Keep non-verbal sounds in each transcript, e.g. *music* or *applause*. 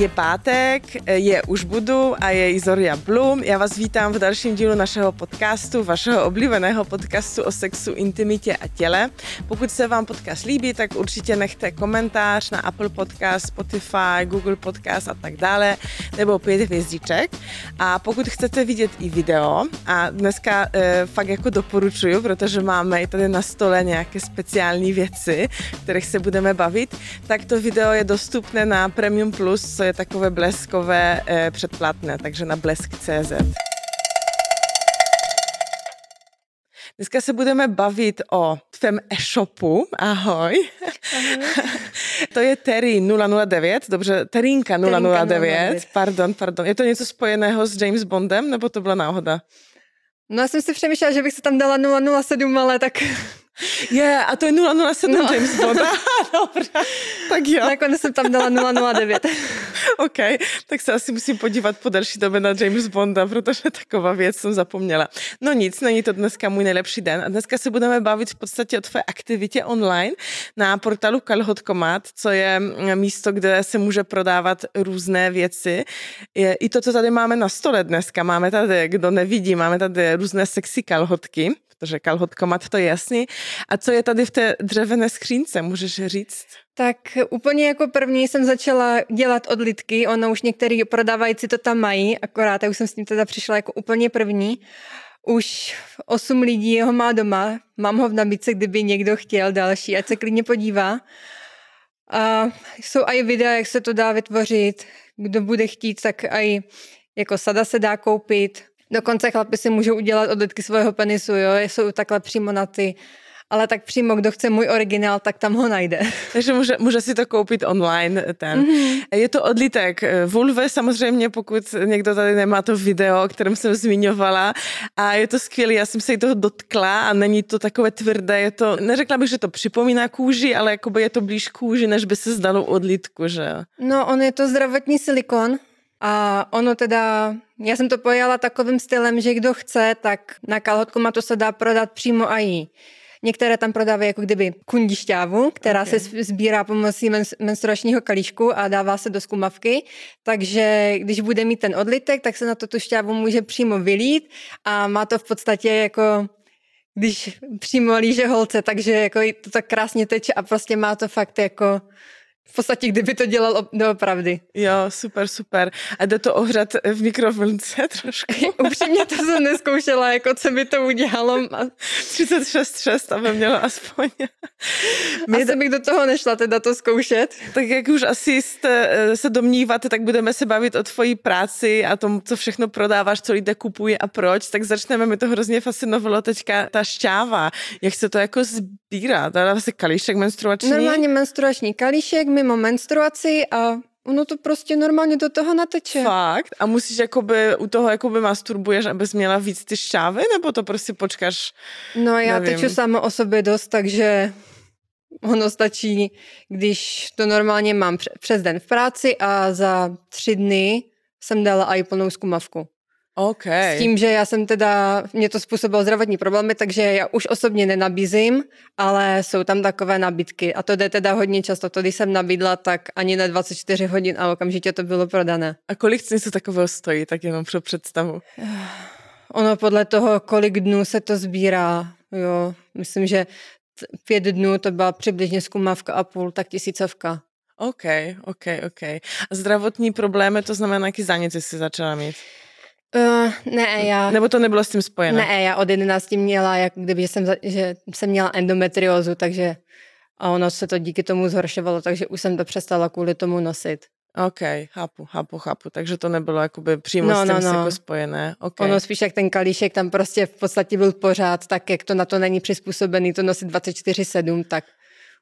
Je pátek, je Už budu a je Izoria Blum. Já vás vítám v dalším dílu našeho podcastu, vašeho oblíbeného podcastu o sexu, intimitě a těle. Pokud se vám podcast líbí, tak určitě nechte komentář na Apple Podcast, Spotify, Google Podcast a tak dále, nebo pět hvězdiček. A pokud chcete vidět i video, a dneska e, fakt jako doporučuju, protože máme i tady na stole nějaké speciální věci, kterých se budeme bavit, tak to video je dostupné na Premium Plus, co je takové bleskové e, předplatné, takže na blesk.cz. Dneska se budeme bavit o tvém e-shopu. Ahoj. Ahoj. *laughs* to je Terry 009, dobře, Terinka 009, 009, pardon, pardon. Je to něco spojeného s James Bondem, nebo to byla náhoda? No já jsem si přemýšlela, že bych se tam dala 007, ale tak je, yeah, a to je 007 no. James Bond. *laughs* Dobře, tak jo. Nakonec jsem tam dala 009. *laughs* OK, tak se asi musím podívat po další době na James Bonda, protože taková věc jsem zapomněla. No nic, není to dneska můj nejlepší den. A dneska se budeme bavit v podstatě o tvé aktivitě online na portálu Kalhotkomat, co je místo, kde se může prodávat různé věci. Je, I to, co tady máme na stole dneska, máme tady, kdo nevidí, máme tady různé sexy kalhotky protože kalhotkomat to je jasný. A co je tady v té dřevěné skřínce, můžeš říct? Tak úplně jako první jsem začala dělat odlitky, ono už některý prodávající to tam mají, akorát já už jsem s tím teda přišla jako úplně první. Už osm lidí ho má doma, mám ho v nabídce, kdyby někdo chtěl další, ať se klidně podívá. A jsou i videa, jak se to dá vytvořit, kdo bude chtít, tak i jako sada se dá koupit, Dokonce chlapi si můžou udělat odlitky svého penisu, jo, jsou takhle přímo na ty ale tak přímo, kdo chce můj originál, tak tam ho najde. *laughs* Takže může, může si to koupit online. Ten. Mm-hmm. Je to odlitek vulve, samozřejmě, pokud někdo tady nemá to video, o kterém jsem zmiňovala. A je to skvělé, já jsem se jí toho dotkla a není to takové tvrdé. Je to, neřekla bych, že to připomíná kůži, ale jakoby je to blíž kůži, než by se zdalo odlitku, že No, on je to zdravotní silikon, a ono teda, já jsem to pojala takovým stylem, že kdo chce, tak na kalhotku to se dá prodat přímo a jí. Některé tam prodávají jako kdyby kundi šťávu, která okay. se sbírá pomocí menstruačního kalíšku a dává se do skumavky. Takže když bude mít ten odlitek, tak se na to tu šťávu může přímo vylít a má to v podstatě jako když přímo líže holce, takže jako to tak krásně teče a prostě má to fakt jako v podstatě, kdyby to dělal doopravdy. Jo, super, super. A jde to ohřat v mikrovlnce *laughs* trošku? *laughs* Upřímně to jsem neskoušela, jako co by to udělalo. 36,6, aby mělo aspoň. My *laughs* asi bych do toho nešla teda to zkoušet. Tak jak už asi jste, eh, se domníváte, tak budeme se bavit o tvojí práci a tom, co všechno prodáváš, co lidé kupují a proč, tak začneme, mi to hrozně fascinovalo teďka ta šťáva, jak se to jako sbírá, dává se kalíšek menstruační? Normálně menstruační kalíšek, mimo menstruaci a ono to prostě normálně do toho nateče. Fakt? A musíš jakoby u toho jakoby masturbuješ, abys měla víc ty šťávy, nebo to prostě počkáš? No já nevím. teču sama o sobě dost, takže ono stačí, když to normálně mám přes den v práci a za tři dny jsem dala i plnou zkumavku. Okay. S tím, že já jsem teda, mě to způsobilo zdravotní problémy, takže já už osobně nenabízím, ale jsou tam takové nabídky a to jde teda hodně často. To, když jsem nabídla, tak ani na 24 hodin a okamžitě to bylo prodané. A kolik něco takového stojí, tak jenom pro představu? *sighs* Ono podle toho, kolik dnů se to sbírá, jo. Myslím, že pět dnů to byla přibližně zkumavka a půl, tak tisícovka. OK, OK, OK. A zdravotní problémy, to znamená, jaký záněty jsi začala mít? Uh, ne, já... Nebo to nebylo s tím spojené? Ne, já od 11 měla, jak kdyby jsem, že jsem měla endometriózu, takže a ono se to díky tomu zhoršovalo, takže už jsem to přestala kvůli tomu nosit. OK, chápu, chápu, chápu. Takže to nebylo jakoby přímo no, s tím no, no. jako spojené. Okay. Ono spíš jak ten kalíšek tam prostě v podstatě byl pořád, tak jak to na to není přizpůsobený to nosit 24-7, tak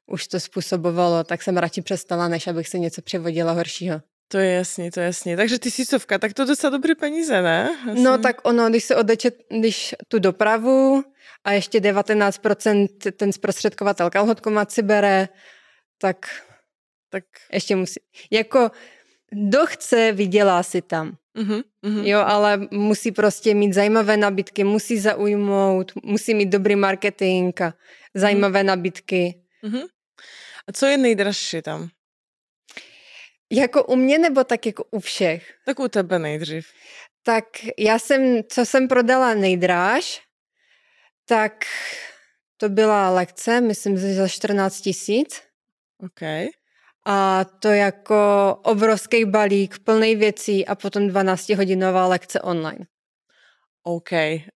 už to způsobovalo, tak jsem radši přestala, než abych se něco přivodila horšího. To je jasný, to je jasný. Takže tisícovka, tak to docela dobré peníze, ne? Asi. No tak ono, když se odeče, když tu dopravu a ještě 19% ten zprostředkovatel kalhotkomat si bere, tak, tak ještě musí. Jako, kdo chce, vydělá si tam. Uh-huh, uh-huh. Jo, ale musí prostě mít zajímavé nabídky, musí zaujmout, musí mít dobrý marketing a zajímavé uh-huh. nabídky. Uh-huh. A co je nejdražší tam? Jako u mě nebo tak jako u všech? Tak u tebe nejdřív. Tak já jsem, co jsem prodala nejdráž, tak to byla lekce, myslím, že za 14 tisíc. OK. A to jako obrovský balík, plný věcí a potom 12-hodinová lekce online. OK.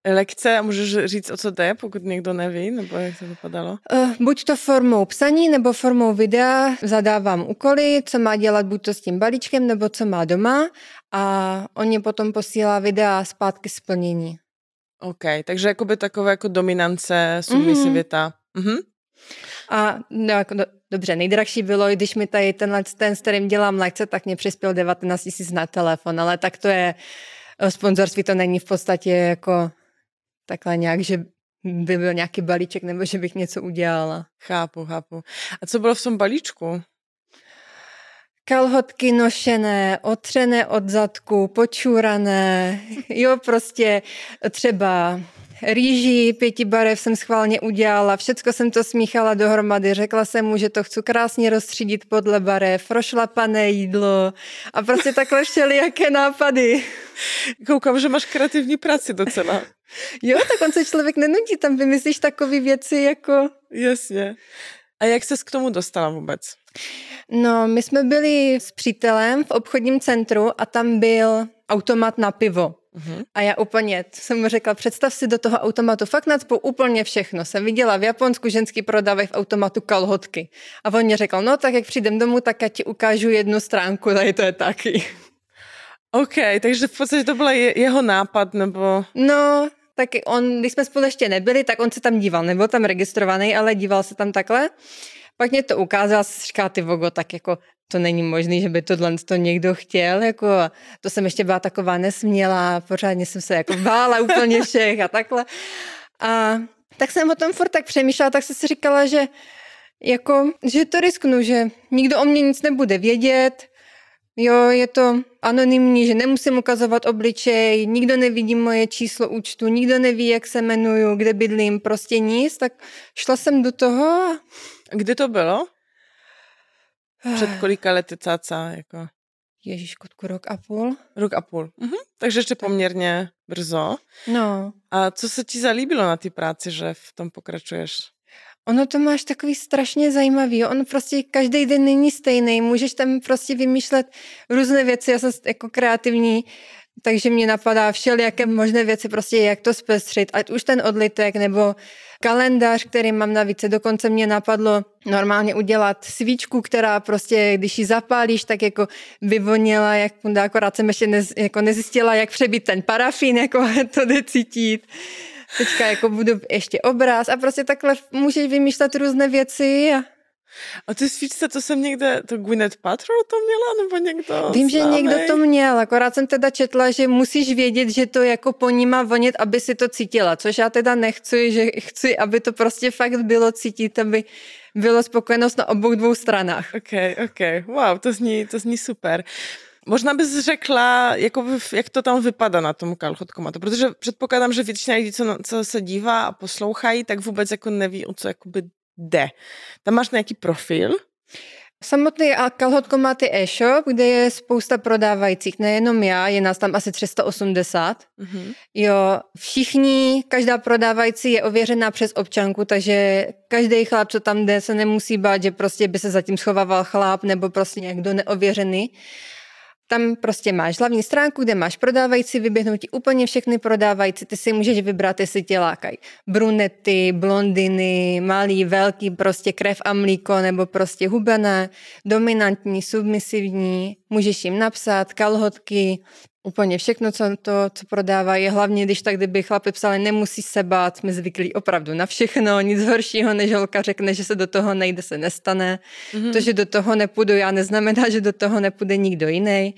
Lekce, můžeš říct, o co jde, pokud někdo neví, nebo jak to vypadalo? Uh, buď to formou psaní, nebo formou videa zadávám úkoly, co má dělat buď to s tím balíčkem, nebo co má doma a on mě potom posílá videa zpátky splnění. OK, takže jakoby takové jako dominance, submisivita. Mm-hmm. Mm-hmm. A no, jako do, dobře, nejdražší bylo, když mi tady tenhle, ten, s kterým dělám lekce, tak mě přispěl 19 000 na telefon, ale tak to je, sponzorství to není v podstatě jako takhle nějak, že by byl nějaký balíček nebo že bych něco udělala. Chápu, chápu. A co bylo v tom balíčku? kalhotky nošené, otřené od zadku, počúrané, jo, prostě třeba rýží pěti barev jsem schválně udělala, všecko jsem to smíchala dohromady, řekla jsem mu, že to chci krásně rozstřídit podle barev, prošlapané jídlo a prostě takhle všelijaké nápady. Koukám, že máš kreativní práci docela. *laughs* jo, tak on se člověk nenudí, tam vymyslíš takové věci jako... Jasně. A jak ses k tomu dostala vůbec? No, my jsme byli s přítelem v obchodním centru a tam byl automat na pivo. Uh-huh. A já úplně jsem mu řekla, představ si do toho automatu fakt nadspou úplně všechno. Jsem viděla v Japonsku ženský prodávají v automatu kalhotky. A on mě řekl, no tak jak přijdem domů, tak já ti ukážu jednu stránku, tady to je taky. OK, takže v podstatě to byl je, jeho nápad, nebo... No, tak on, když jsme spolu ještě nebyli, tak on se tam díval, nebyl tam registrovaný, ale díval se tam takhle. Pak mě to ukázal, říká ty vogo, tak jako to není možné, že by tohle to někdo chtěl, jako to jsem ještě byla taková nesmělá, pořádně jsem se jako bála úplně všech a takhle. A tak jsem o tom furt tak přemýšlela, tak jsem si říkala, že jako, že to risknu, že nikdo o mě nic nebude vědět, jo, je to anonymní, že nemusím ukazovat obličej, nikdo nevidí moje číslo účtu, nikdo neví, jak se jmenuju, kde bydlím, prostě nic, tak šla jsem do toho a kde to bylo? *sighs* Před kolika lety cáca? Jako? Ježíš, kutku, rok a půl. Rok a půl. Mhm. Takže ještě poměrně brzo. No. A co se ti zalíbilo na té práci, že v tom pokračuješ? Ono to máš takový strašně zajímavý. On prostě každý den není stejný. Můžeš tam prostě vymýšlet různé věci. Já jsem jako kreativní takže mě napadá všelijaké možné věci, prostě jak to zpestřit, ať už ten odlitek nebo kalendář, který mám navíc. Dokonce mě napadlo normálně udělat svíčku, která prostě, když ji zapálíš, tak jako vyvonila, jak akorát jsem ještě nez, jako nezjistila, jak přebít ten parafín, jako *laughs* to jde cítit. Teďka jako budu ještě obraz a prostě takhle můžeš vymýšlet různé věci a a ty svíčce, to jsem někde, to Gwyneth Paltrow to měla, nebo někdo Vím, že někdo to měl, akorát jsem teda četla, že musíš vědět, že to jako po ní má vonět, aby si to cítila, což já teda nechci, že chci, aby to prostě fakt bylo cítit, aby bylo spokojenost na obou dvou stranách. Ok, ok, wow, to zní, to zní super. Možná bys řekla, jako, jak to tam vypadá na tom kalchotkomatu, protože předpokládám, že většina lidí, co, co se dívá a poslouchají, tak vůbec jako neví, o co jakoby jde. Tam máš nějaký profil? Samotný kalhotkomat je e-shop, kde je spousta prodávajících, nejenom já, je nás tam asi 380. Mm-hmm. Jo, všichni, každá prodávající je ověřená přes občanku, takže každý chlap, co tam jde, se nemusí bát, že prostě by se zatím schovával chlap nebo prostě někdo neověřený. Tam prostě máš hlavní stránku, kde máš prodávající, vyběhnou ti úplně všechny prodávající, ty si můžeš vybrat, jestli tě lákají. Brunety, blondiny, malý, velký, prostě krev a mlíko, nebo prostě hubené, dominantní, submisivní, můžeš jim napsat kalhotky, Úplně všechno, co to, co prodávají, hlavně když tak, kdyby chlapi psali, nemusí se bát, jsme zvyklí opravdu na všechno, nic horšího, než holka řekne, že se do toho nejde, se nestane. Mm-hmm. To, že do toho nepůjdu já, neznamená, že do toho nepůjde nikdo jiný.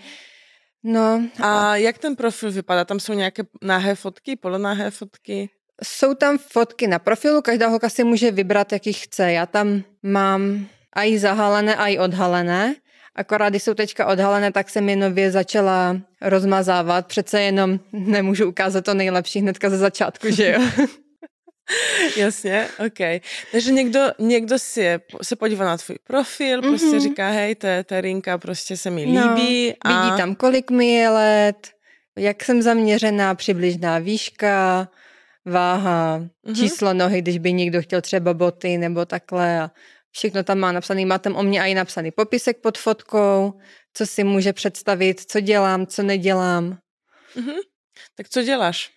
No. A jak ten profil vypadá? Tam jsou nějaké nahé fotky, polonahé fotky? Jsou tam fotky na profilu, každá holka si může vybrat, jaký chce. Já tam mám i zahalené, i odhalené. Akorát, když jsou teďka odhalené, tak se mi nově začala rozmazávat. Přece jenom nemůžu ukázat to nejlepší hnedka ze začátku, že jo? *laughs* Jasně, OK. Takže někdo, někdo si se podívá na tvůj profil, mm-hmm. prostě říká, hej, ta, ta Rinka prostě se mi no, líbí. No, a... Vidí tam, kolik mi je let, jak jsem zaměřená, přibližná výška, váha, mm-hmm. číslo nohy, když by někdo chtěl třeba boty nebo takhle a všechno tam má napsaný, má tam o mě i napsaný popisek pod fotkou, co si může představit, co dělám, co nedělám. Mm-hmm. Tak co děláš?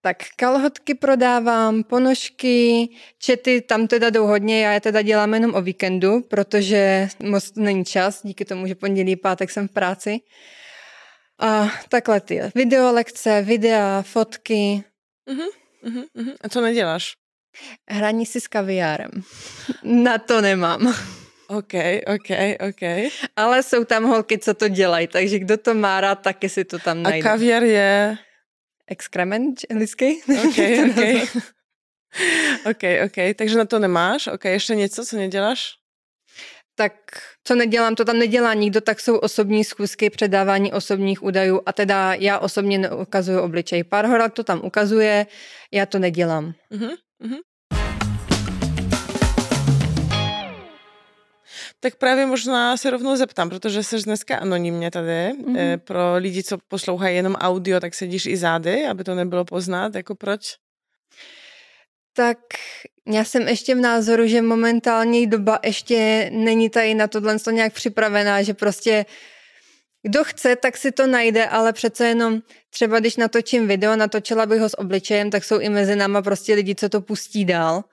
Tak kalhotky prodávám, ponožky, čety tam teda jdou hodně, já je teda dělám jenom o víkendu, protože moc není čas, díky tomu, že pondělí, pátek jsem v práci. A takhle ty video lekce, videa, fotky. Uh-huh, uh-huh, uh-huh. A co neděláš? Hraní si s kaviárem. *laughs* Na to nemám. OK, OK, OK. Ale jsou tam holky, co to dělají, takže kdo to má rád, taky si to tam najde. A kaviár je? Exkrement anglicky. *laughs* OK, OK. OK, OK, takže na to nemáš? OK, ještě něco, co neděláš? tak co nedělám, to tam nedělá nikdo, tak jsou osobní schůzky, předávání osobních údajů a teda já osobně neukazuju obličej. Pár horák to tam ukazuje, já to nedělám. Uh-huh, uh-huh. Tak právě možná se rovnou zeptám, protože jsi dneska anonymně tady. Mm-hmm. Pro lidi, co poslouchají jenom audio, tak sedíš i zády, aby to nebylo poznat. Jako proč? tak já jsem ještě v názoru, že momentální doba ještě není tady na tohle to nějak připravená, že prostě kdo chce, tak si to najde, ale přece jenom třeba když natočím video, natočila bych ho s obličejem, tak jsou i mezi náma prostě lidi, co to pustí dál.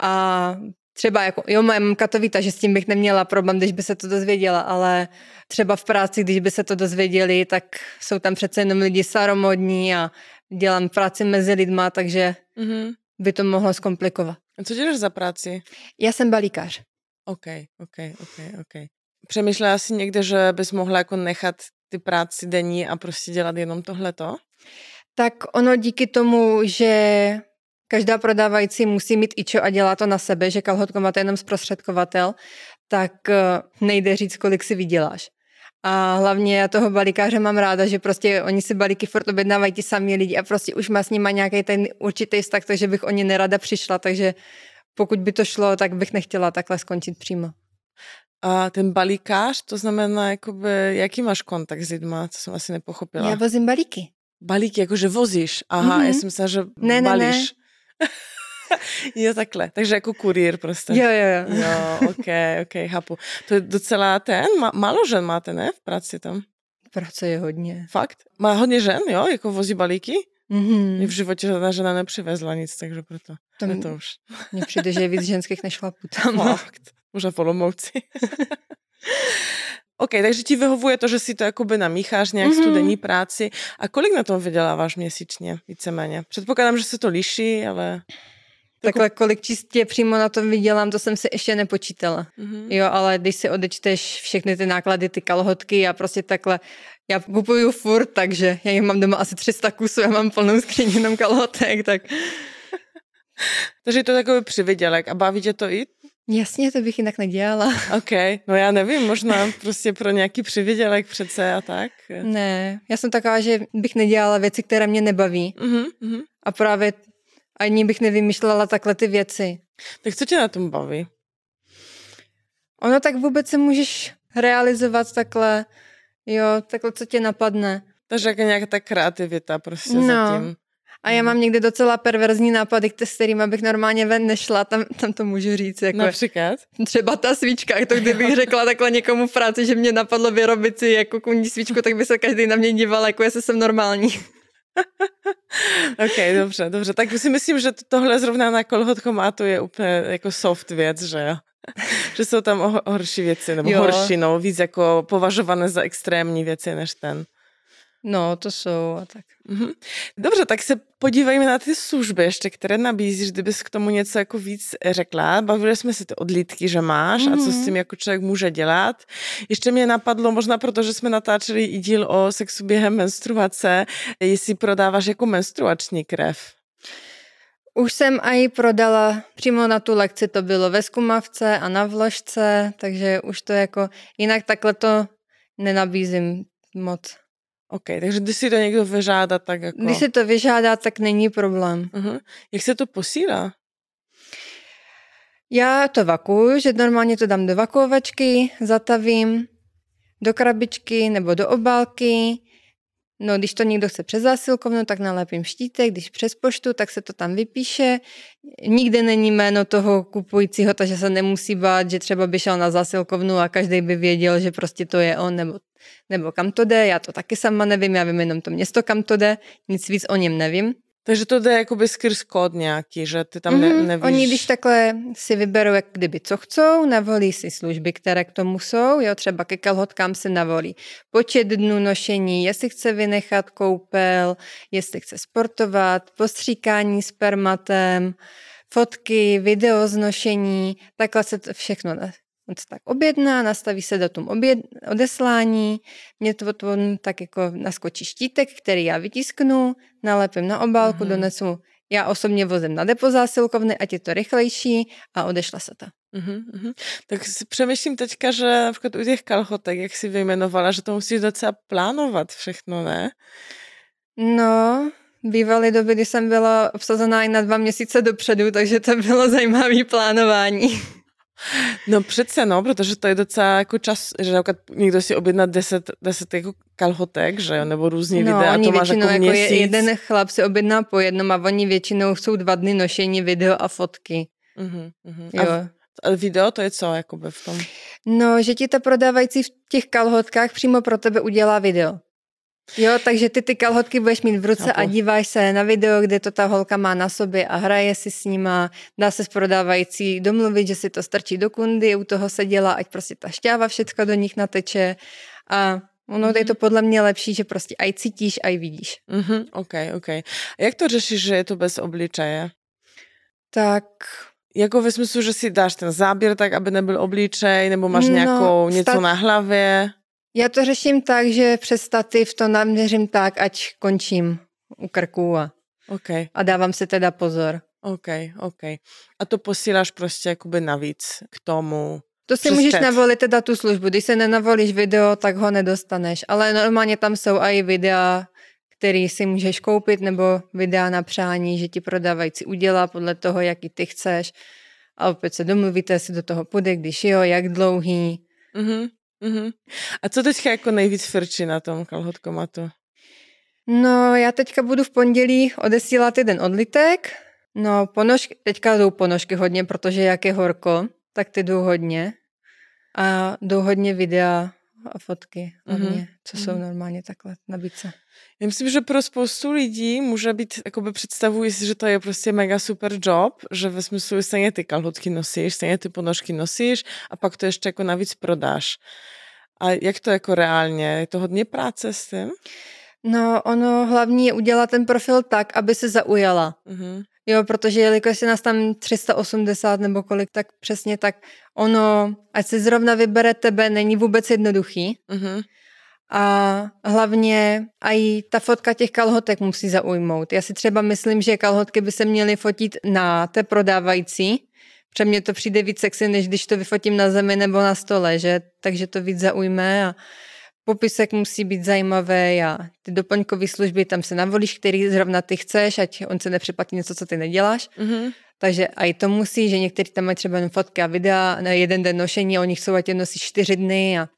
A třeba jako, jo, moje mamka to víta, že s tím bych neměla problém, když by se to dozvěděla, ale třeba v práci, když by se to dozvěděli, tak jsou tam přece jenom lidi staromodní a dělám práci mezi lidma, takže mm-hmm by to mohlo zkomplikovat. A co děláš za práci? Já jsem balíkař. OK, OK, OK, OK. Přemýšlela jsi někde, že bys mohla jako nechat ty práci denní a prostě dělat jenom tohleto? Tak ono díky tomu, že každá prodávající musí mít ičo a dělá to na sebe, že kalhotko máte jenom zprostředkovatel, tak eh, nejde říct, kolik si vyděláš. A hlavně já toho balíkáře mám ráda, že prostě oni si balíky furt objednávají ti sami lidi a prostě už má s nima nějaký ten určitý vztah, takže bych o ně nerada přišla, takže pokud by to šlo, tak bych nechtěla takhle skončit přímo. A ten balíkář, to znamená, jakoby, jaký máš kontakt s lidma, to jsem asi nepochopila. Já vozím balíky. Balíky, jakože vozíš. Aha, mm-hmm. já jsem myslela, že ne, balíš. Ne, ne. *laughs* jo, takhle. Takže jako kurýr prostě. Jo, jo, jo. Jo, ok, ok, chápu. To je docela ten, má, málo žen máte, ne, v práci tam? Práce je hodně. Fakt? Má hodně žen, jo, jako vozí balíky? Mm-hmm. Mě v životě žádná žena nepřivezla nic, takže proto. To, je to už. Mně přijde, že je víc ženských než chlapů tam. *laughs* Fakt. Možná v Olomouci. *laughs* OK, takže ti vyhovuje to, že si to jakoby namícháš nějak mm-hmm. studenní práci. A kolik na tom vyděláváš měsíčně, víceméně? Předpokládám, že se to liší, ale... Takhle kolik čistě přímo na tom vydělám, to jsem si ještě nepočítala. Mm-hmm. Jo, ale když si odečteš všechny ty náklady, ty kalhotky a prostě takhle, já kupuju furt, takže já jich mám doma asi 300 kusů, já mám plnou skříň jenom kalhotek, tak... *laughs* takže je to takový přivydělek a baví tě to i? Jasně, to bych jinak nedělala. *laughs* OK, no já nevím, možná prostě pro nějaký přivydělek přece a tak. Ne, já jsem taková, že bych nedělala věci, které mě nebaví. Mm-hmm. A právě ani bych nevymýšlela takhle ty věci. Tak co tě na tom baví? Ono tak vůbec se můžeš realizovat takhle, jo, takhle, co tě napadne. Takže jako nějaká ta kreativita prostě no. zatím. A já mám někdy docela perverzní nápady, s kterými bych normálně ven nešla, tam, tam to můžu říct. Jako Například? Třeba ta svíčka, to kdybych řekla takhle někomu v práci, že mě napadlo vyrobit si jako kuní svíčku, tak by se každý na mě díval, jako jestli jsem normální. ok, dobře, dobře. Tak si myslím, že tohle zrovna na kolhotkomátu je úplně jako soft věc, že jo? *laughs* že jsou tam horší věci, nebo jo. horší, no, víc jako považované za extrémní věci než ten. No, to jsou a tak. Mm-hmm. Dobře, tak se podívejme na ty služby ještě, které nabízíš, kdybys k tomu něco jako víc řekla. Bavili jsme si ty odlítky, že máš mm-hmm. a co s mhm. tím jako člověk může dělat. Ještě mě napadlo, možná protože jsme natáčeli i díl o sexu během menstruace, jestli prodáváš jako menstruační krev. Už jsem i prodala přímo na tu lekci, to bylo ve skumavce a na vložce, takže už to jako, jinak takhle to nenabízím moc. OK, takže když si to někdo vyžádá, tak jako... Když si to vyžádá, tak není problém. Uh-huh. Jak se to posílá? Já to vakuju, že normálně to dám do vakovačky, zatavím do krabičky nebo do obálky No, když to někdo chce přes zásilkovnu, tak nalepím štítek, když přes poštu, tak se to tam vypíše. Nikde není jméno toho kupujícího, takže se nemusí bát, že třeba by šel na zásilkovnu a každý by věděl, že prostě to je on nebo, nebo kam to jde. Já to taky sama nevím, já vím jenom to město, kam to jde, nic víc o něm nevím. Takže to jde jakoby skrz kód nějaký, že ty tam mm-hmm. nevíš. Oni když takhle si vyberou jak kdyby co chcou, navolí si služby, které k tomu jsou, jo, třeba ke kalhotkám se navolí počet dnů nošení, jestli chce vynechat koupel, jestli chce sportovat, postříkání spermatem, fotky, video z nošení, takhle se to všechno On se tak objedná, nastaví se datum oběd, odeslání, mě to potom tak jako naskočí štítek, který já vytisknu, nalepím na obálku, mm-hmm. donesu já osobně vozím na depo zásilkovny, ať je to rychlejší a odešla se to. Mm-hmm. Tak si přemýšlím teďka, že například u těch kalhotek, jak si vyjmenovala, že to musíš docela plánovat všechno, ne? No, bývaly doby, kdy jsem byla obsazená i na dva měsíce dopředu, takže to bylo zajímavé plánování. No přece no, protože to je docela jako čas, že někdo si objedná 10, 10 jako kalhotek, že jo, nebo různý no, videa, to máš jako, jako měsíc. jeden chlap si objedná po jednom a oni většinou jsou dva dny nošení video a fotky. Uh-huh, uh-huh. Jo. A, a video to je co jakoby v tom? No, že ti ta prodávající v těch kalhotkách přímo pro tebe udělá video. Jo, takže ty ty kalhotky budeš mít v ruce Chápu. a díváš se na video, kde to ta holka má na sobě a hraje si s nima, dá se s prodávající domluvit, že si to strčí do kundy, u toho se dělá, ať prostě ta šťáva všechno do nich nateče a Ono mm-hmm. je to podle mě lepší, že prostě aj cítíš, aj vidíš. Mm-hmm, OK, OK. A jak to řešíš, že je to bez obličeje? Tak... Jako ve smyslu, že si dáš ten záběr tak, aby nebyl obličej, nebo máš no, nějakou něco na hlavě? Já to řeším tak, že přes stativ to naměřím tak, ať končím u krku a, okay. a dávám si teda pozor. OK, OK. A to posíláš prostě jakoby navíc k tomu? To si můžeš chat. navolit teda tu službu. Když se nenavolíš video, tak ho nedostaneš. Ale normálně tam jsou i videa, který si můžeš koupit, nebo videa na přání, že ti prodávající udělá podle toho, jaký ty chceš. A opět se domluvíte, jestli do toho půjde, když jo, jak dlouhý. Mm-hmm. Mm-hmm. A co teďka jako nejvíc frčí na tom kalhotkomatu? No, já teďka budu v pondělí odesílat jeden odlitek. No, ponožky, teďka jdou ponožky hodně, protože jak je horko, tak ty jdou hodně. A jdou hodně videa fotky hlavně, mm-hmm. co jsou mm-hmm. normálně takhle nabídce. Já myslím, že pro spoustu lidí může být, jakoby představují si, že to je prostě mega super job, že ve smyslu stejně ty kalhotky nosíš, stejně ty ponožky nosíš a pak to ještě jako navíc prodáš. A jak to jako reálně? Je to hodně práce s tím? No, ono hlavní je udělat ten profil tak, aby se zaujala. Mm-hmm. Jo, protože jelikož je nás tam 380 nebo kolik, tak přesně tak ono, ať si zrovna vybere tebe, není vůbec jednoduchý. Mm-hmm. A hlavně i ta fotka těch kalhotek musí zaujmout. Já si třeba myslím, že kalhotky by se měly fotit na té prodávající, Pře mně to přijde víc sexy, než když to vyfotím na zemi nebo na stole, že? Takže to víc zaujme a popisek musí být zajímavý a ty doplňkové služby, tam se navolíš, který zrovna ty chceš, ať on se nepřeplatí něco, co ty neděláš. Mm-hmm. Takže i to musí, že někteří tam mají třeba jen fotky a videa na jeden den nošení, oni chcou, ať je nosí čtyři dny a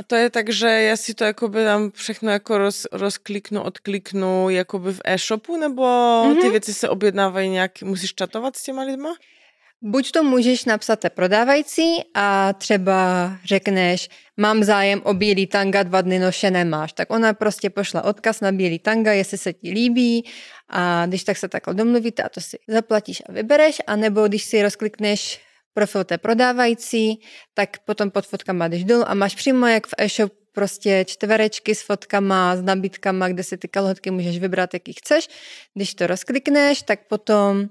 a to je tak, že já si to jakoby tam všechno jako roz, rozkliknu, odkliknu jakoby v e-shopu, nebo mm-hmm. ty věci se objednávají nějak, musíš čatovat s těma lidma? Buď to můžeš napsat té prodávající a třeba řekneš, mám zájem o bílý tanga, dva dny nošené máš. Tak ona prostě pošla odkaz na bílý tanga, jestli se ti líbí a když tak se takhle domluvíte a to si zaplatíš a vybereš, a nebo když si rozklikneš profil té prodávající, tak potom pod fotkama jdeš dolů a máš přímo jak v e-shop prostě čtverečky s fotkama, s nabídkama, kde si ty kalhotky můžeš vybrat, jaký chceš. Když to rozklikneš, tak potom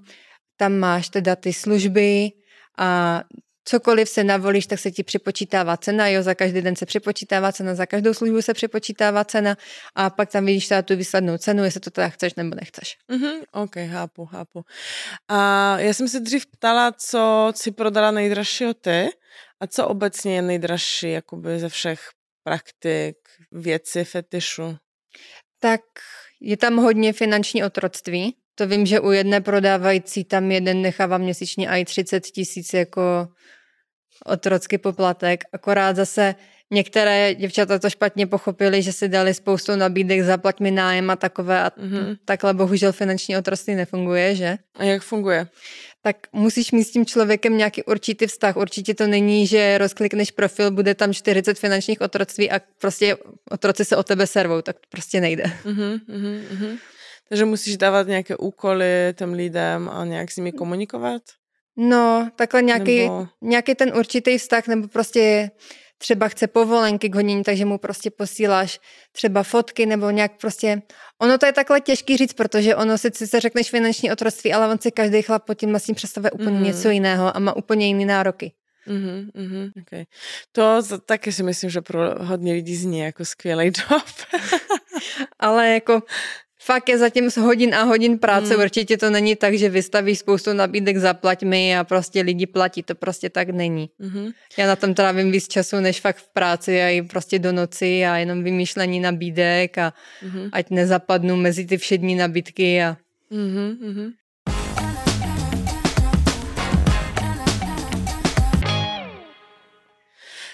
tam máš teda ty služby a cokoliv se navolíš, tak se ti připočítává cena, jo, za každý den se připočítává cena, za každou službu se připočítává cena a pak tam vidíš teda tu výslednou cenu, jestli to teda chceš nebo nechceš. Mm-hmm, ok, chápu, chápu. A já jsem se dřív ptala, co si prodala nejdražšího ty a co obecně je nejdražší jakoby ze všech praktik, věci, fetišu? Tak je tam hodně finanční otroctví, To vím, že u jedné prodávající tam jeden nechává měsíčně i 30 tisíc jako otrocký poplatek. Akorát zase některé děvčata to špatně pochopili, že si dali spoustu nabídek, zaplať mi nájem a takové a mm-hmm. takhle bohužel finanční otroství nefunguje, že? A jak funguje? tak musíš mít s tím člověkem nějaký určitý vztah. Určitě to není, že rozklikneš profil, bude tam 40 finančních otroctví a prostě otroci se o tebe servou, tak to prostě nejde. Uh-huh, uh-huh. Takže musíš dávat nějaké úkoly těm lidem a nějak s nimi komunikovat? No, takhle nějaký, nebo... nějaký ten určitý vztah, nebo prostě třeba chce povolenky k honění, takže mu prostě posíláš třeba fotky nebo nějak prostě... Ono to je takhle těžký říct, protože ono si se řekneš finanční otroctví, ale on si každý chlap pod tím vlastně představuje úplně mm-hmm. něco jiného a má úplně jiné nároky. Mm-hmm, mm-hmm, okay. To taky si myslím, že pro hodně lidí zní jako skvělý *laughs* job. ale jako fakt je zatím hodin a hodin práce, mm. určitě to není tak, že vystavíš spoustu nabídek, zaplať mi a prostě lidi platí, to prostě tak není. Mm-hmm. Já na tom trávím víc času, než fakt v práci a i prostě do noci a jenom vymýšlení nabídek a mm-hmm. ať nezapadnu mezi ty všední nabídky a... Mm-hmm.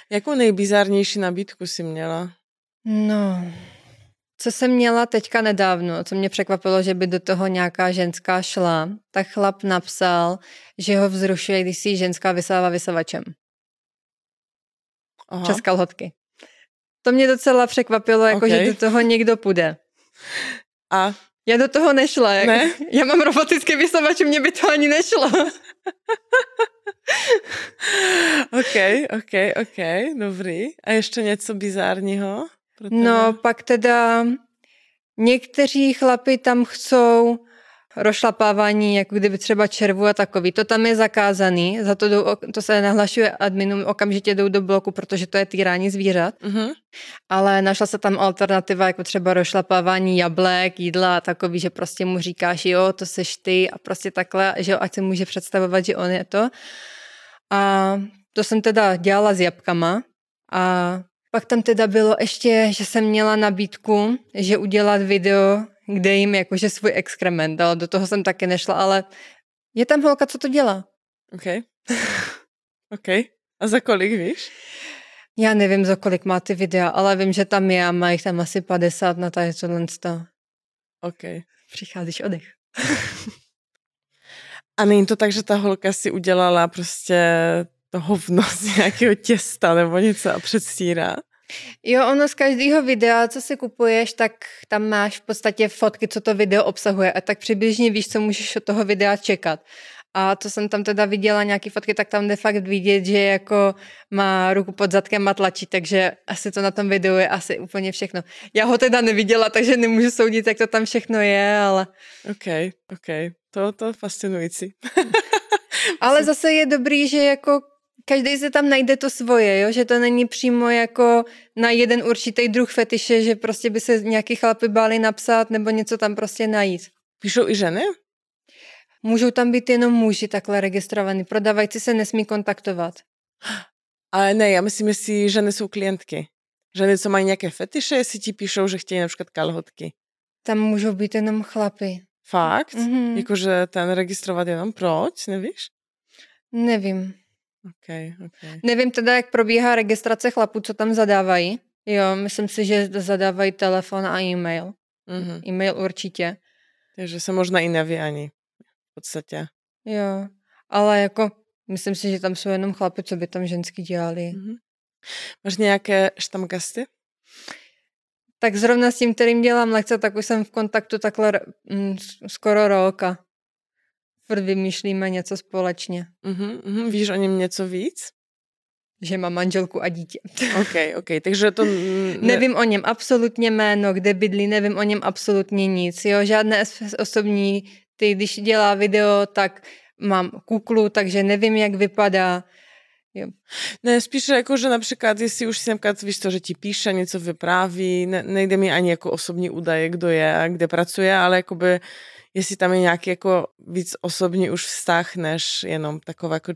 Jakou nejbizarnější nabídku si měla? No, co jsem měla teďka nedávno, co mě překvapilo, že by do toho nějaká ženská šla, tak chlap napsal, že ho vzrušuje, když si ženská vysává vysavačem. Aha. Přes kalhotky. To mě docela překvapilo, jako okay. že do toho někdo půjde. A? Já do toho nešla. Ne? *laughs* Já mám robotický vysavač, mě by to ani nešlo. *laughs* OK, OK, OK, dobrý. A ještě něco bizárního? No, pak teda někteří chlapi tam chcou rošlapávání, jako kdyby třeba červu a takový. To tam je zakázaný, za to, jdou, to se nahlašuje adminům, okamžitě jdou do bloku, protože to je týrání zvířat. Uh-huh. Ale našla se tam alternativa, jako třeba rošlapávání jablek, jídla a takový, že prostě mu říkáš, jo, to seš ty a prostě takhle, že jo, ať se může představovat, že on je to. A to jsem teda dělala s jabkama a pak tam teda bylo ještě, že jsem měla nabídku, že udělat video, kde jim jakože svůj exkrement, ale do toho jsem taky nešla, ale je tam holka, co to dělá. OK. *laughs* OK. A za kolik víš? Já nevím, za kolik má ty videa, ale vím, že tam je a má jich tam asi 50 na tady tohle. OK. Přicházíš odech. *laughs* a není to tak, že ta holka si udělala prostě hovno z nějakého těsta nebo něco a předstírá? Jo, ono z každého videa, co si kupuješ, tak tam máš v podstatě fotky, co to video obsahuje a tak přibližně víš, co můžeš od toho videa čekat. A to jsem tam teda viděla nějaké fotky, tak tam de fakt vidět, že jako má ruku pod zadkem a tlačí, takže asi to na tom videu je asi úplně všechno. Já ho teda neviděla, takže nemůžu soudit, jak to tam všechno je, ale... OK, OK, to, to je fascinující. ale *laughs* zase je dobrý, že jako každý se tam najde to svoje, jo? že to není přímo jako na jeden určitý druh fetiše, že prostě by se nějaký chlapy báli napsat nebo něco tam prostě najít. Píšou i ženy? Můžou tam být jenom muži takhle registrovaný. Prodavající se nesmí kontaktovat. Ale ne, já myslím, jestli ženy jsou klientky. Ženy, co mají nějaké fetiše, si ti píšou, že chtějí například kalhotky. Tam můžou být jenom chlapy. Fakt? Mm-hmm. Jakože ten registrovat jenom proč, nevíš? Nevím. Okay, okay. Nevím teda, jak probíhá registrace chlapů, co tam zadávají. Jo, myslím si, že zadávají telefon a e-mail. Mm-hmm. E-mail určitě. Takže se možná i neví ani v podstatě. Jo, ale jako myslím si, že tam jsou jenom chlapy, co by tam ženský dělali. Mm-hmm. Máš nějaké štamgasty? Tak zrovna s tím, kterým dělám lekce, tak už jsem v kontaktu takhle mm, skoro roka furt vymýšlíme něco společně. Uh-huh, uh-huh. Víš o něm něco víc? Že má manželku a dítě. *laughs* OK, OK, takže to... Ne... Nevím o něm absolutně jméno, kde bydlí, nevím o něm absolutně nic, jo, žádné osobní, ty když dělá video, tak mám kuklu, takže nevím, jak vypadá. Jo. Ne, spíš jako, že například, jestli už si například, víš to, že ti píše, něco vypráví, ne, nejde mi ani jako osobní údaje, kdo je a kde pracuje, ale jakoby jestli tam je nějaký jako víc osobní už vztah, než jenom taková jako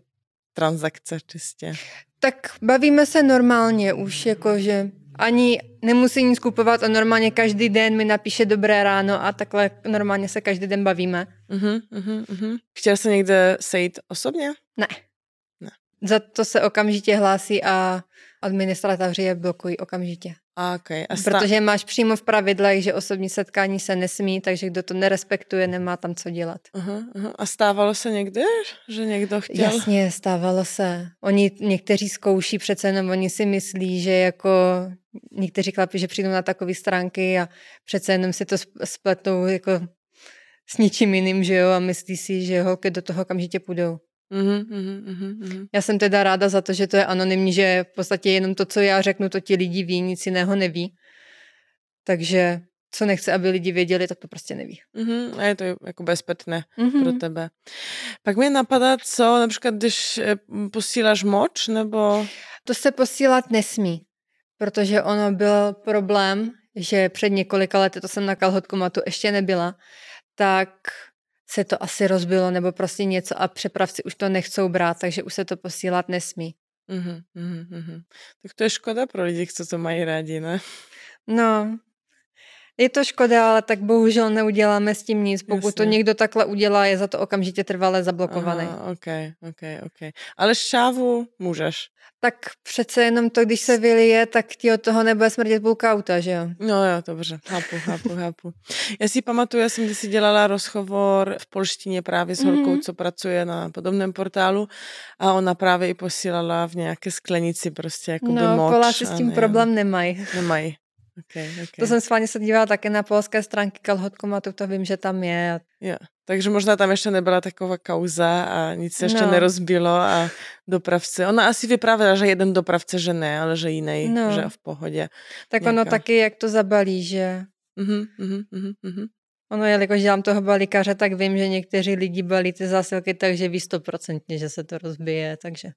transakce čistě. Tak bavíme se normálně už, jakože ani nemusí nic kupovat a normálně každý den mi napíše dobré ráno a takhle normálně se každý den bavíme. Uh-huh, uh-huh, uh-huh. Chtěl se někde sejít osobně? Ne. Ne. Za to se okamžitě hlásí a administratoři je blokují okamžitě. A, okay. a sta- Protože máš přímo v pravidlech, že osobní setkání se nesmí, takže kdo to nerespektuje, nemá tam co dělat. Uh-huh, uh-huh. A stávalo se někdy, že někdo chtěl? Jasně, stávalo se. Oni někteří zkouší přece jenom, oni si myslí, že jako někteří chlapi, že přijdou na takové stránky a přece jenom si to spletou jako s ničím jiným, že jo, a myslí si, že holky do toho okamžitě půjdou. Uh-huh, uh-huh, uh-huh. Já jsem teda ráda za to, že to je anonymní, že v podstatě jenom to, co já řeknu, to ti lidi ví, nic jiného neví. Takže co nechce, aby lidi věděli, tak to prostě neví. Uh-huh. A je to jako bezpečné uh-huh. pro tebe. Pak mě napadá, co například, když eh, posíláš moč, nebo... To se posílat nesmí, protože ono byl problém, že před několika lety, to jsem na kalhotkomatu ještě nebyla, tak se to asi rozbilo nebo prostě něco a přepravci už to nechcou brát, takže už se to posílat nesmí. Mm-hmm, mm-hmm. Tak to je škoda pro lidi, co to mají rádi, ne? No, je to škoda, ale tak bohužel neuděláme s tím nic. Pokud Jasně. to někdo takhle udělá, je za to okamžitě trvale zablokovaný. Aha, ok, ok, ok. Ale šávu můžeš. Tak přece jenom to, když se vylije, tak ti od toho nebude smrdět půlka auta, že jo? No jo, dobře, chápu, chápu, chápu. Já si pamatuju, já jsem když si dělala rozhovor v polštině právě s holkou, mm-hmm. co pracuje na podobném portálu a ona právě i posílala v nějaké sklenici prostě jako No, moč. Poláci s tím problém nemají. Nemají. Okay, okay. To jsem schválně se dívala také na polské stránky kalhotkomatu, to vím, že tam je. Jo. Takže možná tam ještě nebyla taková kauza a nic se ještě no. nerozbilo a dopravce. Ona asi vyprávěla, že jeden dopravce, že ne, ale že jiný, no. že v pohodě. Tak nějaká. ono taky, jak to zabalí, že... Uh-huh, uh-huh, uh-huh. Ono, jelikož dělám toho balíkaře, tak vím, že někteří lidi balí ty zásilky takže ví stoprocentně, že se to rozbije, takže...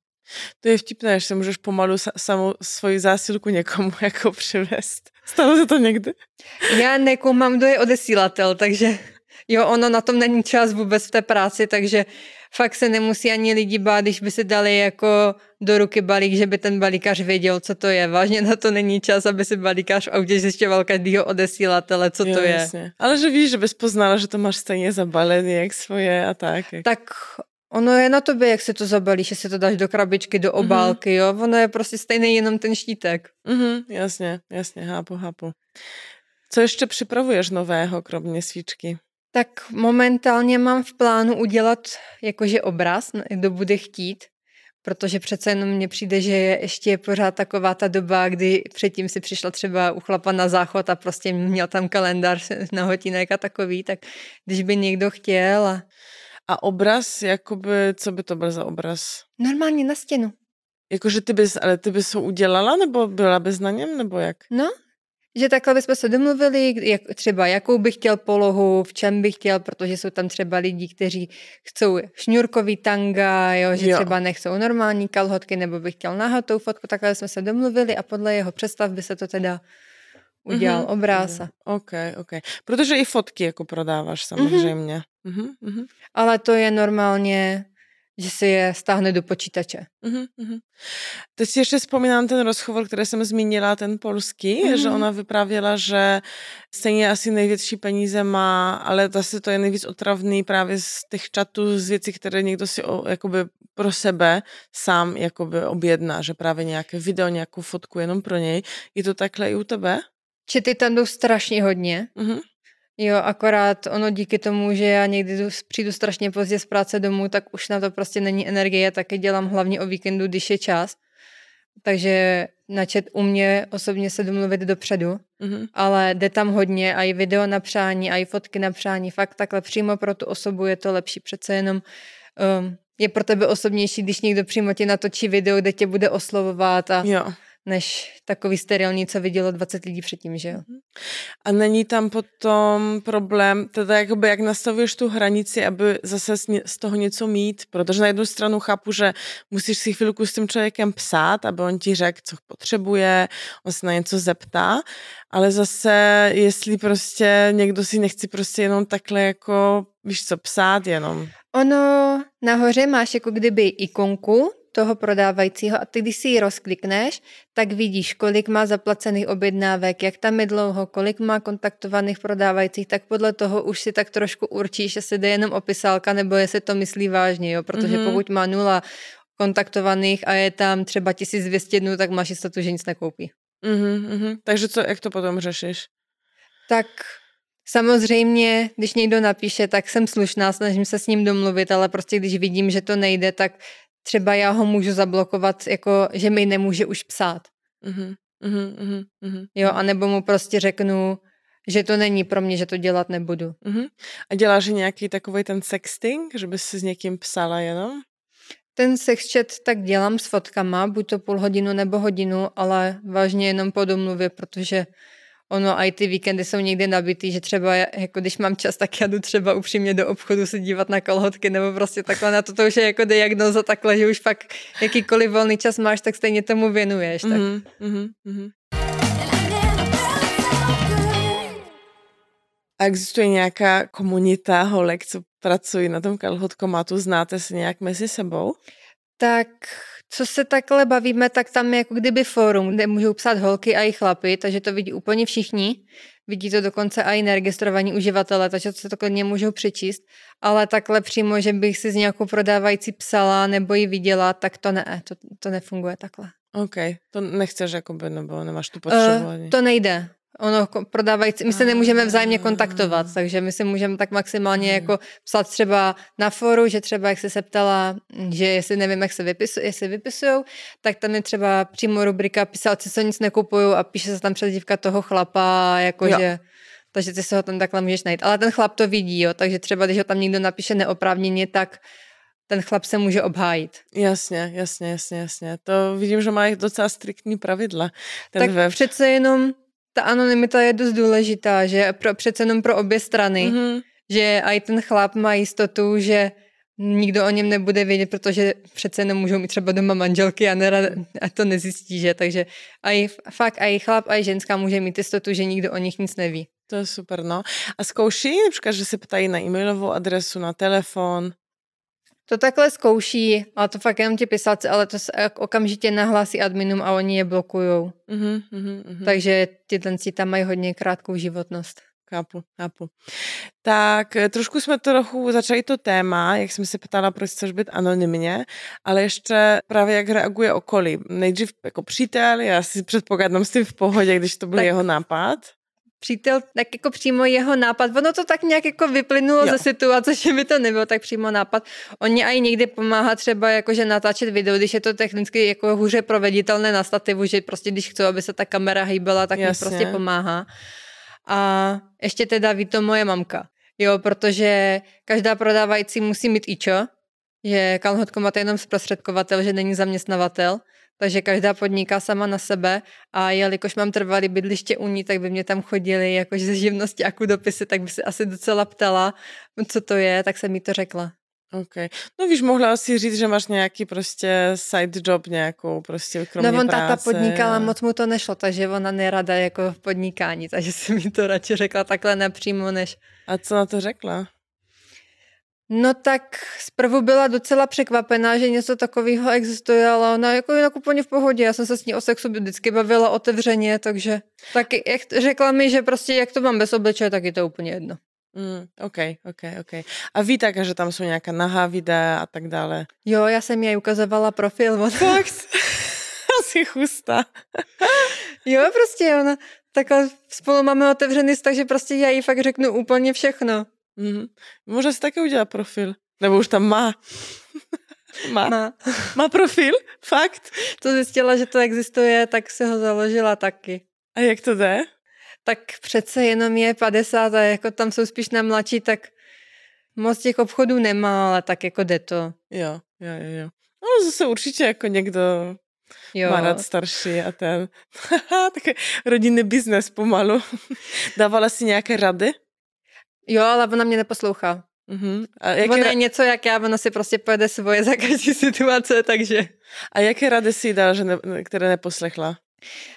To je vtipné, že se můžeš pomalu sa, samou svoji zásilku někomu *laughs* jako přivést. Stalo se to někdy? Já nekoumám, kdo je odesílatel, takže jo, ono na tom není čas vůbec v té práci, takže fakt se nemusí ani lidi bát, když by si dali jako do ruky balík, že by ten balíkař věděl, co to je. Vážně na to není čas, aby si balíkař v autě zjišťoval každýho odesílatele, co jo, to je. Jasně. Ale že víš, že bys poznala, že to máš stejně zabalený jak svoje a tak. Jak... Tak Ono je na tobě, jak se to zabalíš, jestli to dáš do krabičky, do mhm. obálky, mm-hmm. jo. Ono je prostě stejný jenom ten štítek. Mm-hmm, jasně, jasně, hápu, hápu. Co ještě připravuješ nového, kromě svíčky? Tak momentálně mám v plánu udělat jakože obraz, kdo bude chtít, protože přece jenom mně přijde, že je ještě pořád taková ta doba, kdy předtím si přišla třeba u chlapa na záchod a prostě měl tam kalendář *laughs* na hotinek a takový, tak když by někdo chtěl a a obraz, jakoby, co by to byl za obraz? Normálně na stěnu. Jakože ty bys, ale ty bys ho udělala, nebo byla bys na něm, nebo jak? No, že takhle bychom se domluvili, jak, třeba jakou bych chtěl polohu, v čem bych chtěl, protože jsou tam třeba lidi, kteří chcou šňůrkový tanga, jo, že jo. třeba nechcou normální kalhotky, nebo bych chtěl nahatou fotku, takhle jsme se domluvili a podle jeho představ by se to teda udělal mm-hmm. obráz. OK, OK. Protože i fotky jako prodáváš mhm. samozřejmě. Mm-hmm. Mm-hmm. Ale to je normálně, že si je stáhne do počítače. Mm-hmm. Teď si ještě vzpomínám ten rozhovor, který jsem zmínila, ten polský, mm-hmm. že ona vyprávěla, že stejně asi největší peníze má, ale zase to je nejvíc otravný právě z těch čatů, z věcí, které někdo si o, jakoby pro sebe sám jakoby objedná, že právě nějaké video, nějakou fotku jenom pro něj. Je to takhle i u tebe? Čety tam jdou strašně hodně. Mm-hmm. Jo, akorát ono díky tomu, že já někdy přijdu strašně pozdě z práce domů, tak už na to prostě není energie, taky dělám hlavně o víkendu, když je čas. Takže načet u mě osobně se domluvit dopředu, mm-hmm. ale jde tam hodně a i video na přání, a i fotky na přání. Fakt takhle přímo pro tu osobu je to lepší. Přece jenom um, je pro tebe osobnější, když někdo přímo ti natočí video, kde tě bude oslovovat a jo než takový sterilní, co vidělo 20 lidí předtím, že jo. Mhm. A není tam potom problém, teda jakoby jak nastavuješ tu hranici, aby zase z toho něco mít, protože na jednu stranu chápu, že musíš si chvilku s tím člověkem psát, aby on ti řekl, co potřebuje, on se na něco zeptá, ale zase, jestli prostě někdo si nechci prostě jenom takhle jako, víš co, psát jenom. Ono nahoře máš jako kdyby ikonku, toho prodávajícího a ty, když si ji rozklikneš, tak vidíš, kolik má zaplacených objednávek, jak tam je dlouho, kolik má kontaktovaných prodávajících, tak podle toho už si tak trošku určíš, jestli jde jenom opisálka, nebo jestli to myslí vážně, jo? protože mm-hmm. pokud má nula kontaktovaných a je tam třeba 1200 dnů, tak máš jistotu, že nic nekoupí. Mm-hmm, mm-hmm. Takže co, jak to potom řešíš? Tak Samozřejmě, když někdo napíše, tak jsem slušná, snažím se s ním domluvit, ale prostě když vidím, že to nejde, tak třeba já ho můžu zablokovat, jako že mi nemůže už psát. Uh-huh, uh-huh, uh-huh. Jo, anebo mu prostě řeknu, že to není pro mě, že to dělat nebudu. Uh-huh. A děláš nějaký takový ten sexting, že bys si s někým psala jenom? Ten sexchat tak dělám s fotkama, buď to půl hodinu nebo hodinu, ale vážně jenom po domluvě, protože ono i ty víkendy jsou někdy nabitý, že třeba jako když mám čas, tak já jdu třeba upřímně do obchodu se dívat na kalhotky nebo prostě takhle na to, to už je jako diagnoza takhle, že už pak jakýkoliv volný čas máš, tak stejně tomu věnuješ. Tak. Mm-hmm, mm-hmm. A existuje nějaká komunita holek, co pracují na tom kalhotkomatu? Znáte se nějak mezi sebou? Tak co se takhle bavíme, tak tam je jako kdyby fórum, kde můžou psát holky a i chlapy, takže to vidí úplně všichni. Vidí to dokonce i neregistrovaní uživatele, takže se to klidně můžou přečíst. Ale takhle přímo, že bych si s nějakou prodávající psala nebo ji viděla, tak to ne, to, to nefunguje takhle. OK, to nechceš jakoby, nebo nemáš tu potřebu? Uh, to nejde. Ono prodávající, my se nemůžeme vzájemně kontaktovat, takže my si můžeme tak maximálně hmm. jako psat třeba na foru, že třeba jak jsi se ptala, že jestli nevím, jak se vypisují, jestli vypisujou, tak tam je třeba přímo rubrika písalci, co nic nekupují a píše se tam přezdívka toho chlapa, jakože takže ty se ho tam takhle můžeš najít. Ale ten chlap to vidí, jo, takže třeba když ho tam někdo napíše neoprávněně, tak ten chlap se může obhájit. Jasně, jasně, jasně, jasně. To vidím, že má docela striktní pravidla. Ten tak web. přece jenom ta anonymita je dost důležitá, že pro, přece jenom pro obě strany, mm-hmm. že i ten chlap má jistotu, že nikdo o něm nebude vědět, protože přece nemůžou mít třeba doma manželky a, nerad, a to nezjistí, že? Takže i fakt i chlap, i ženská může mít jistotu, že nikdo o nich nic neví. To je super, no. A zkouší například, že se ptají na e-mailovou adresu, na telefon? To takhle zkouší, ale to fakt jenom ti písací, ale to se okamžitě nahlásí adminům a oni je blokujou. Uh-huh, uh-huh. Takže ty tenci tam mají hodně krátkou životnost. Chápu, chápu. Tak eh, trošku jsme trochu začali to téma, jak jsem se ptala, proč chceš být anonymně, ale ještě právě jak reaguje okolí. Nejdřív jako přítel, já si předpokládám s tím v pohodě, když to byl tak, jeho nápad přítel, tak jako přímo jeho nápad. Ono to tak nějak jako vyplynulo jo. ze situace, *laughs* že by to nebylo tak přímo nápad. Oni i někdy pomáhá třeba jakože natáčet video, když je to technicky jako hůře proveditelné na stativu, že prostě když chci, aby se ta kamera hýbala, tak mi prostě pomáhá. A ještě teda ví to moje mamka. Jo, protože každá prodávající musí mít ičo, že kalhotkomat je jenom zprostředkovatel, že není zaměstnavatel takže každá podniká sama na sebe a jelikož mám trvalý bydliště u ní, tak by mě tam chodili jakože ze živnosti a dopisy, tak by se asi docela ptala, co to je, tak jsem mi to řekla. OK. No víš, mohla asi říct, že máš nějaký prostě side job nějakou, prostě kromě No on práce. táta podnikala, moc mu to nešlo, takže ona nerada jako v podnikání, takže si mi to radši řekla takhle napřímo, než... A co na to řekla? No tak zprvu byla docela překvapená, že něco takového existuje, ale ona jako jinak úplně v pohodě. Já jsem se s ní o sexu vždycky bavila otevřeně, takže tak jak řekla mi, že prostě jak to mám bez obličeje, tak je to úplně jedno. Mm, OK, OK, OK. A ví také, že tam jsou nějaká nahá videa a tak dále? Jo, já jsem jej ukazovala profil. Fakt? *laughs* Asi chusta. *laughs* jo, prostě ona takhle spolu máme otevřený takže prostě já jí fakt řeknu úplně všechno. Mm-hmm. Může si také udělat profil. Nebo už tam má. *laughs* má. má. Má profil? Fakt? To zjistila, že to existuje, tak se ho založila taky. A jak to jde? Tak přece jenom je 50 a jako tam jsou spíš na mladší, tak moc těch obchodů nemá, ale tak jako jde to. Jo, jo, jo. jo. No zase určitě jako někdo jo. má rád starší a ten. *laughs* Také rodinný biznes pomalu. *laughs* Dávala si nějaké rady? Jo, ale ona mě neposlouchá. Mm-hmm. A jaké... Ona je něco jak já, ona si prostě pojede svoje za každý situace, takže... A jaké rady si dal, že ne, které neposlechla?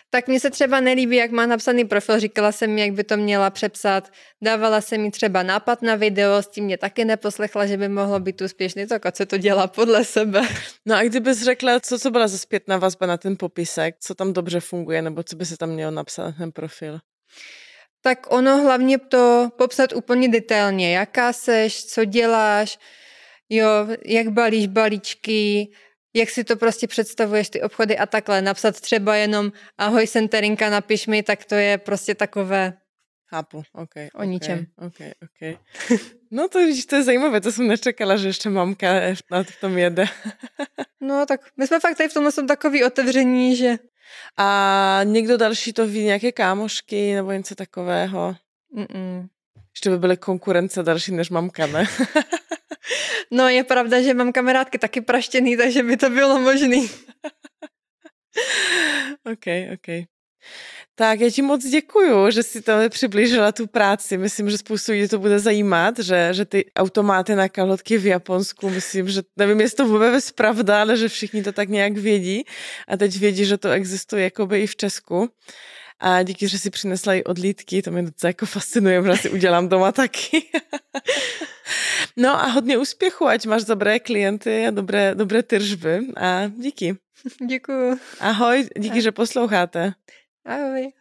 Tak mně se třeba nelíbí, jak má napsaný profil. Říkala jsem mi, jak by to měla přepsat. Dávala jsem mi třeba nápad na video, s tím mě taky neposlechla, že by mohlo být úspěšný, tak ať se to dělá podle sebe. No a kdybys řekla, co, co byla za zpětná vazba na ten popisek, co tam dobře funguje, nebo co by se tam mělo napsat na ten profil? Tak ono hlavně to popsat úplně detailně. Jaká seš, co děláš, jo, jak balíš balíčky, jak si to prostě představuješ, ty obchody a takhle. Napsat třeba jenom ahoj, jsem Terinka, napiš mi, tak to je prostě takové Chápu, ok. O okay, ničem. Ok, ok. *laughs* No to, to je zajímavé, to jsem nečekala, že ještě mamka na v tom jede. no tak my jsme fakt tady v tomhle jsou takový otevření, že... A někdo další to ví, nějaké kámošky nebo něco takového? Mm-mm. Ještě by byly konkurence další než mamka, ne? *laughs* No je pravda, že mám kamarádky taky praštěný, takže by to bylo možný. *laughs* OK, OK. Tak já ti moc děkuju, že si tam přiblížila tu práci. Myslím, že spoustu lidí to bude zajímat, že, že ty automáty na kalhotky v Japonsku, myslím, že nevím, jestli to vůbec pravda, ale že všichni to tak nějak vědí a teď vědí, že to existuje jakoby i v Česku. A díky, že si přinesla i odlítky, to mě docela jako fascinuje, že si udělám doma taky. *laughs* no a hodně úspěchu, ať máš dobré klienty a dobré, dobré tržby a díky. *laughs* Děkuju. Ahoj, díky, že posloucháte. Ah ouais.